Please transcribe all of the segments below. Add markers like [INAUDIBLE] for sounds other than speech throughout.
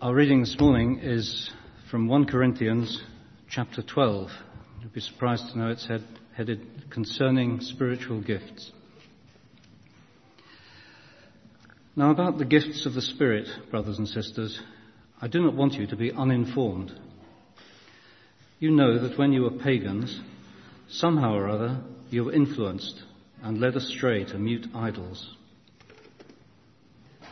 Our reading this morning is from 1 Corinthians chapter 12. You'll be surprised to know it's head, headed Concerning Spiritual Gifts. Now, about the gifts of the Spirit, brothers and sisters, I do not want you to be uninformed. You know that when you were pagans, somehow or other you were influenced and led astray to mute idols.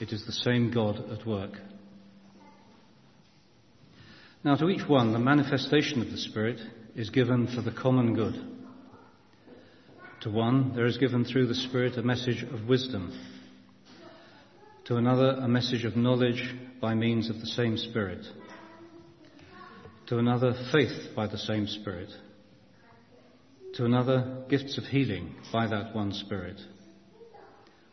it is the same God at work. Now, to each one, the manifestation of the Spirit is given for the common good. To one, there is given through the Spirit a message of wisdom. To another, a message of knowledge by means of the same Spirit. To another, faith by the same Spirit. To another, gifts of healing by that one Spirit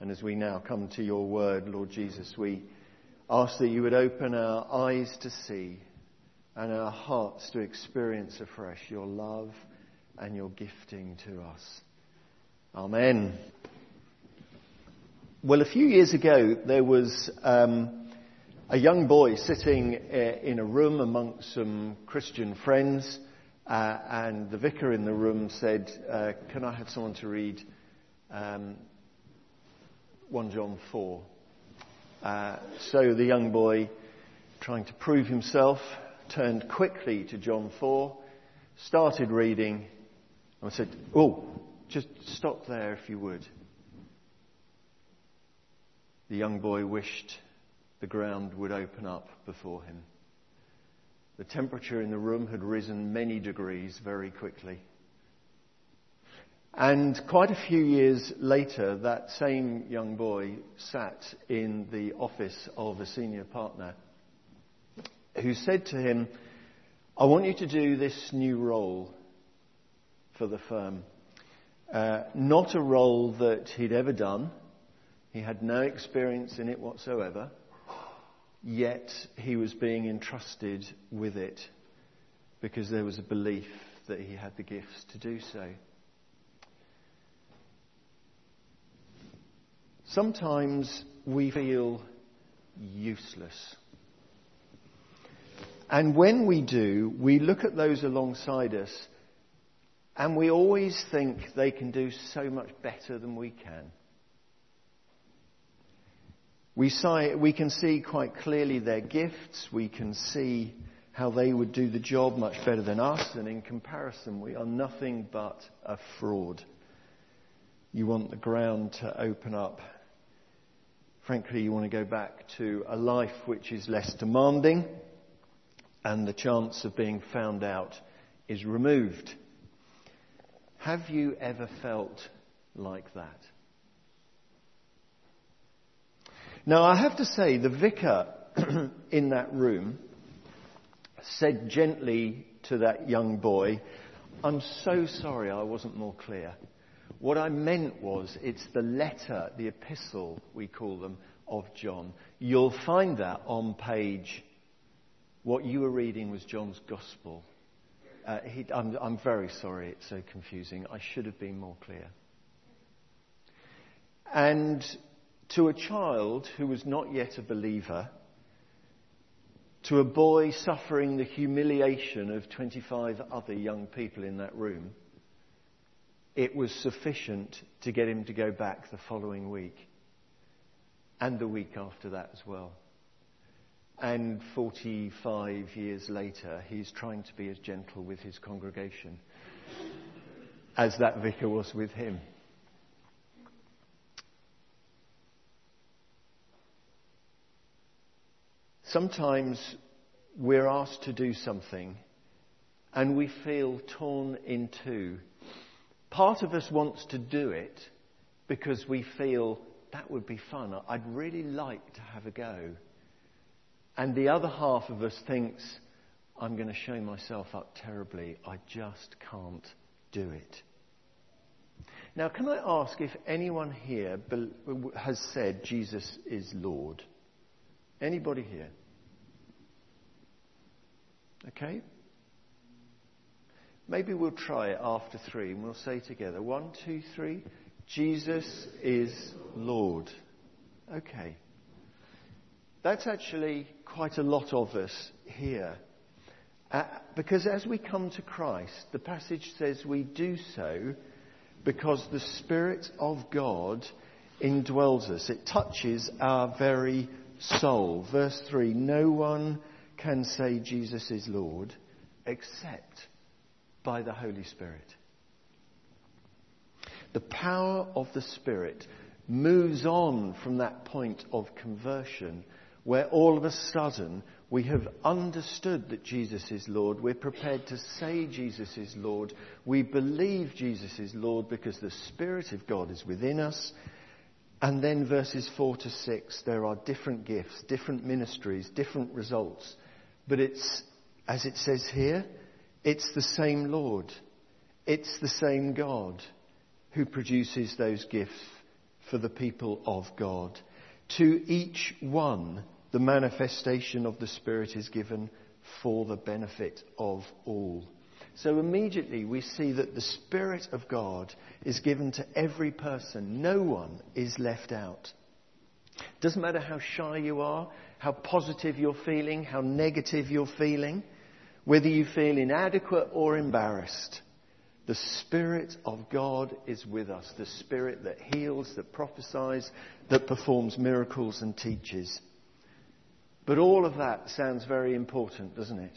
And as we now come to your word, Lord Jesus, we ask that you would open our eyes to see and our hearts to experience afresh your love and your gifting to us. Amen. Well, a few years ago, there was um, a young boy sitting in a room amongst some Christian friends, uh, and the vicar in the room said, uh, Can I have someone to read um, 1 John 4. Uh, so the young boy, trying to prove himself, turned quickly to John 4, started reading, and said, Oh, just stop there if you would. The young boy wished the ground would open up before him. The temperature in the room had risen many degrees very quickly. And quite a few years later, that same young boy sat in the office of a senior partner who said to him, I want you to do this new role for the firm. Uh, not a role that he'd ever done. He had no experience in it whatsoever. Yet he was being entrusted with it because there was a belief that he had the gifts to do so. Sometimes we feel useless. And when we do, we look at those alongside us and we always think they can do so much better than we can. We, we can see quite clearly their gifts. We can see how they would do the job much better than us. And in comparison, we are nothing but a fraud. You want the ground to open up Frankly, you want to go back to a life which is less demanding and the chance of being found out is removed. Have you ever felt like that? Now, I have to say, the vicar [CLEARS THROAT] in that room said gently to that young boy, I'm so sorry I wasn't more clear. What I meant was, it's the letter, the epistle, we call them, of John. You'll find that on page, what you were reading was John's Gospel. Uh, he, I'm, I'm very sorry it's so confusing. I should have been more clear. And to a child who was not yet a believer, to a boy suffering the humiliation of 25 other young people in that room, it was sufficient to get him to go back the following week and the week after that as well. and 45 years later, he's trying to be as gentle with his congregation as that vicar was with him. Sometimes we're asked to do something and we feel torn in two. Part of us wants to do it because we feel that would be fun. I'd really like to have a go. And the other half of us thinks, I'm going to show myself up terribly. I just can't do it. Now, can I ask if anyone here has said Jesus is Lord? Anybody here? Okay? Maybe we'll try it after three and we'll say together one, two, three. Jesus is Lord. Okay. That's actually quite a lot of us here. Uh, because as we come to Christ, the passage says we do so because the Spirit of God indwells us. It touches our very soul. Verse 3 No one can say Jesus is Lord except by the Holy Spirit. The power of the Spirit moves on from that point of conversion where all of a sudden we have understood that Jesus is Lord. We're prepared to say Jesus is Lord. We believe Jesus is Lord because the Spirit of God is within us. And then verses 4 to 6, there are different gifts, different ministries, different results. But it's, as it says here, it's the same Lord. It's the same God who produces those gifts for the people of God. To each one, the manifestation of the Spirit is given for the benefit of all. So immediately we see that the Spirit of God is given to every person. No one is left out. Doesn't matter how shy you are, how positive you're feeling, how negative you're feeling, whether you feel inadequate or embarrassed. The Spirit of God is with us. The Spirit that heals, that prophesies, that performs miracles and teaches. But all of that sounds very important, doesn't it?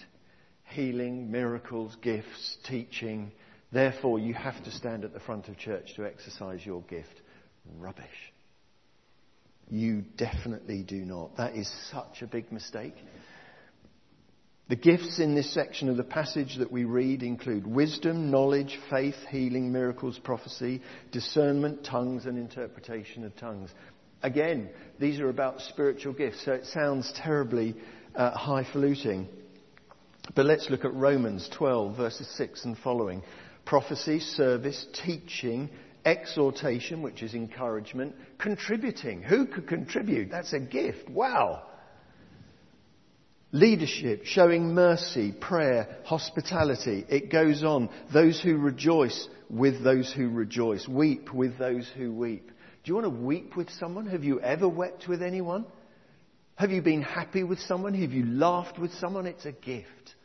Healing, miracles, gifts, teaching. Therefore, you have to stand at the front of church to exercise your gift. Rubbish. You definitely do not. That is such a big mistake. The gifts in this section of the passage that we read include wisdom, knowledge, faith, healing, miracles, prophecy, discernment, tongues, and interpretation of tongues. Again, these are about spiritual gifts, so it sounds terribly uh, highfalutin. But let's look at Romans 12, verses 6 and following. Prophecy, service, teaching, exhortation, which is encouragement, contributing. Who could contribute? That's a gift. Wow. Leadership, showing mercy, prayer, hospitality. It goes on. Those who rejoice with those who rejoice. Weep with those who weep. Do you want to weep with someone? Have you ever wept with anyone? Have you been happy with someone? Have you laughed with someone? It's a gift.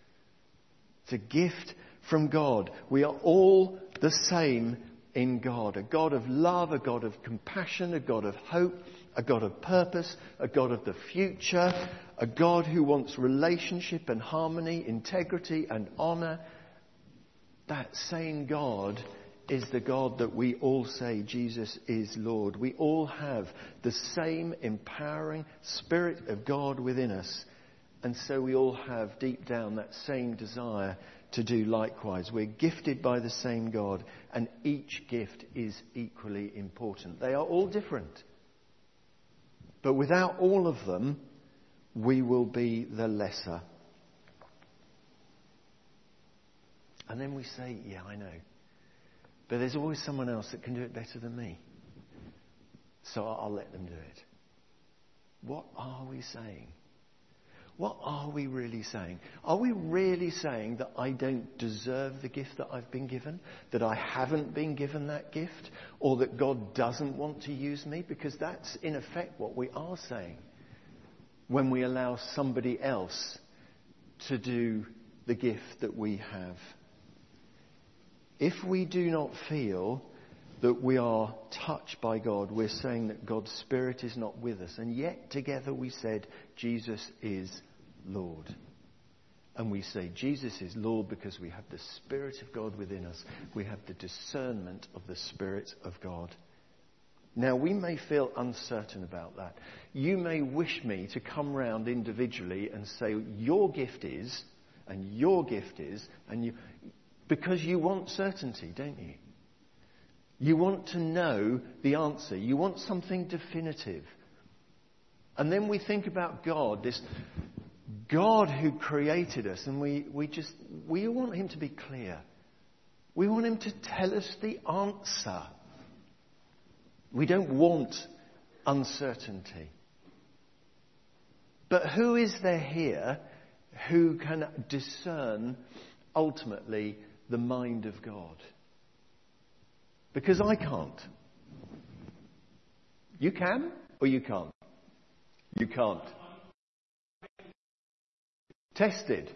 It's a gift from God. We are all the same in God. A God of love, a God of compassion, a God of hope, a God of purpose, a God of the future, a God who wants relationship and harmony, integrity and honor. That same God is the God that we all say Jesus is Lord. We all have the same empowering Spirit of God within us. And so we all have deep down that same desire to do likewise. We're gifted by the same God, and each gift is equally important. They are all different. But without all of them, we will be the lesser. And then we say, Yeah, I know. But there's always someone else that can do it better than me. So I'll let them do it. What are we saying? What are we really saying? Are we really saying that I don't deserve the gift that I've been given? That I haven't been given that gift? Or that God doesn't want to use me? Because that's in effect what we are saying when we allow somebody else to do the gift that we have. If we do not feel that we are touched by God, we're saying that God's Spirit is not with us. And yet, together, we said, Jesus is Lord. And we say Jesus is Lord because we have the Spirit of God within us. We have the discernment of the Spirit of God. Now, we may feel uncertain about that. You may wish me to come round individually and say, Your gift is, and your gift is, and you. Because you want certainty, don't you? You want to know the answer. You want something definitive. And then we think about God, this God who created us, and we, we just, we want Him to be clear. We want Him to tell us the answer. We don't want uncertainty. But who is there here who can discern ultimately the mind of God? Because I can't. You can or you can't? You can't. Tested.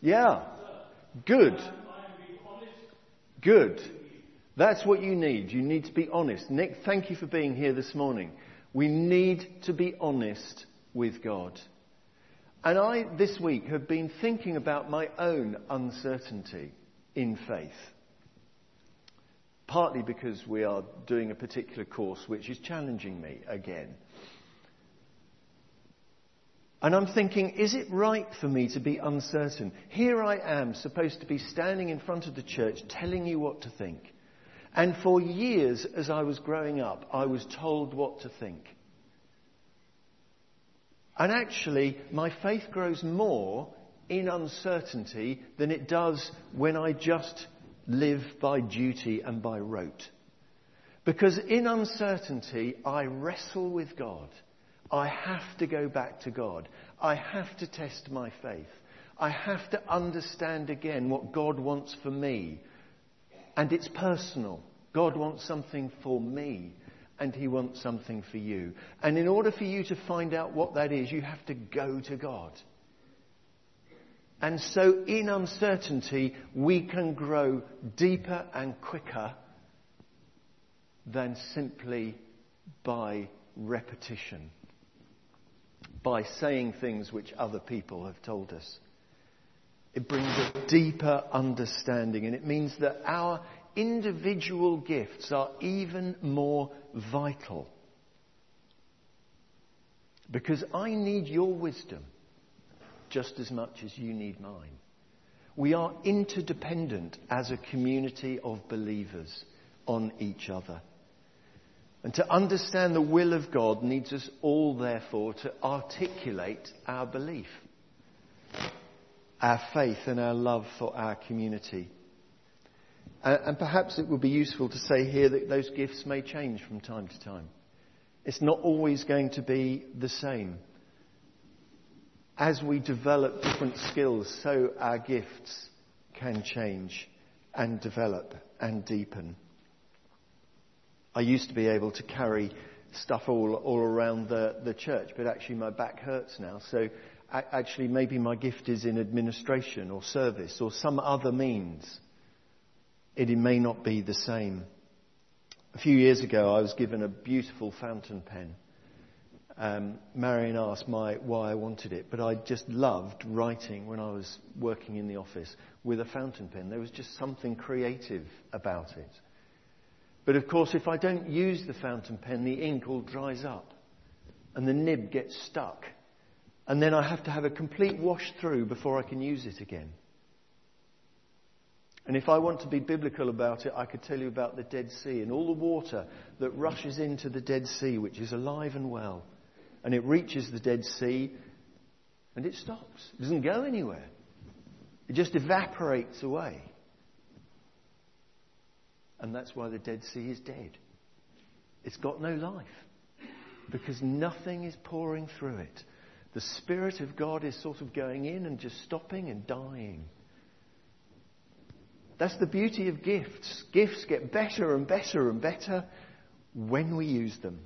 Yeah. Good. Good. That's what you need. You need to be honest. Nick, thank you for being here this morning. We need to be honest with God. And I, this week, have been thinking about my own uncertainty in faith. Partly because we are doing a particular course which is challenging me again. And I'm thinking, is it right for me to be uncertain? Here I am, supposed to be standing in front of the church telling you what to think. And for years, as I was growing up, I was told what to think. And actually, my faith grows more in uncertainty than it does when I just live by duty and by rote. Because in uncertainty, I wrestle with God. I have to go back to God. I have to test my faith. I have to understand again what God wants for me. And it's personal. God wants something for me, and He wants something for you. And in order for you to find out what that is, you have to go to God. And so, in uncertainty, we can grow deeper and quicker than simply by repetition by saying things which other people have told us. It brings a deeper understanding, and it means that our individual gifts are even more vital. Because I need your wisdom just as much as you need mine. We are interdependent as a community of believers on each other. And to understand the will of God needs us all, therefore, to articulate our belief, our faith, and our love for our community. And perhaps it would be useful to say here that those gifts may change from time to time. It's not always going to be the same. As we develop different skills, so our gifts can change and develop and deepen. I used to be able to carry stuff all, all around the, the church, but actually my back hurts now. So actually, maybe my gift is in administration or service or some other means. It may not be the same. A few years ago, I was given a beautiful fountain pen. Um, Marion asked my, why I wanted it, but I just loved writing when I was working in the office with a fountain pen. There was just something creative about it. But of course, if I don't use the fountain pen, the ink all dries up and the nib gets stuck. And then I have to have a complete wash through before I can use it again. And if I want to be biblical about it, I could tell you about the Dead Sea and all the water that rushes into the Dead Sea, which is alive and well. And it reaches the Dead Sea and it stops. It doesn't go anywhere. It just evaporates away. And that's why the Dead Sea is dead. It's got no life because nothing is pouring through it. The Spirit of God is sort of going in and just stopping and dying. That's the beauty of gifts. Gifts get better and better and better when we use them.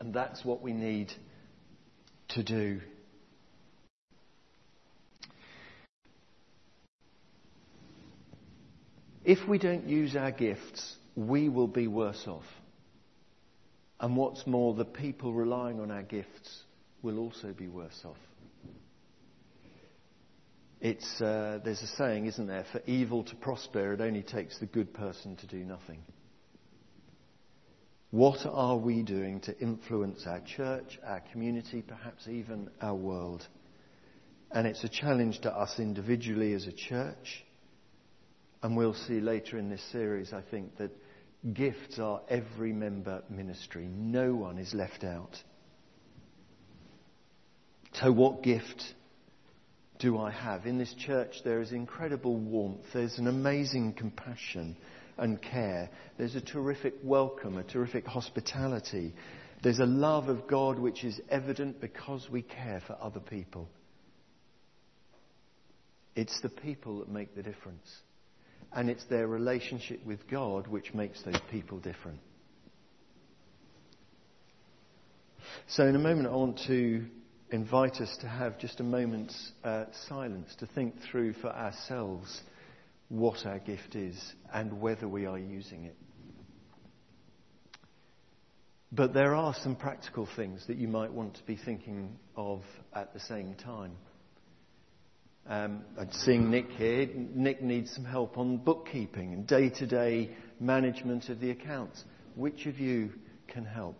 And that's what we need to do. If we don't use our gifts, we will be worse off. And what's more, the people relying on our gifts will also be worse off. It's, uh, there's a saying, isn't there? For evil to prosper, it only takes the good person to do nothing. What are we doing to influence our church, our community, perhaps even our world? And it's a challenge to us individually as a church. And we'll see later in this series, I think, that gifts are every member ministry. No one is left out. So, what gift do I have? In this church, there is incredible warmth, there's an amazing compassion and care, there's a terrific welcome, a terrific hospitality. There's a love of God which is evident because we care for other people. It's the people that make the difference. And it's their relationship with God which makes those people different. So, in a moment, I want to invite us to have just a moment's uh, silence to think through for ourselves what our gift is and whether we are using it. But there are some practical things that you might want to be thinking of at the same time. Um, I'm seeing Nick here. Nick needs some help on bookkeeping and day to day management of the accounts. Which of you can help?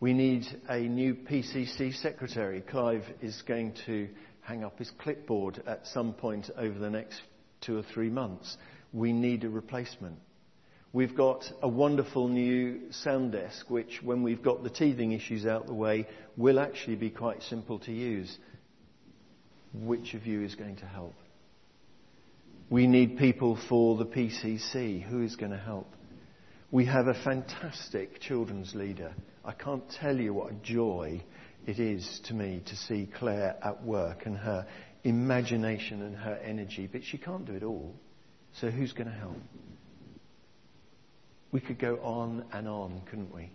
We need a new PCC secretary. Clive is going to hang up his clipboard at some point over the next two or three months. We need a replacement. We've got a wonderful new sound desk, which, when we've got the teething issues out the way, will actually be quite simple to use. Which of you is going to help? We need people for the PCC. Who is going to help? We have a fantastic children's leader. I can't tell you what a joy it is to me to see Claire at work and her imagination and her energy, but she can't do it all. So who's going to help? We could go on and on, couldn't we?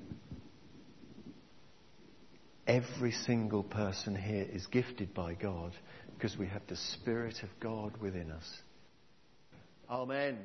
Every single person here is gifted by God because we have the Spirit of God within us. Amen.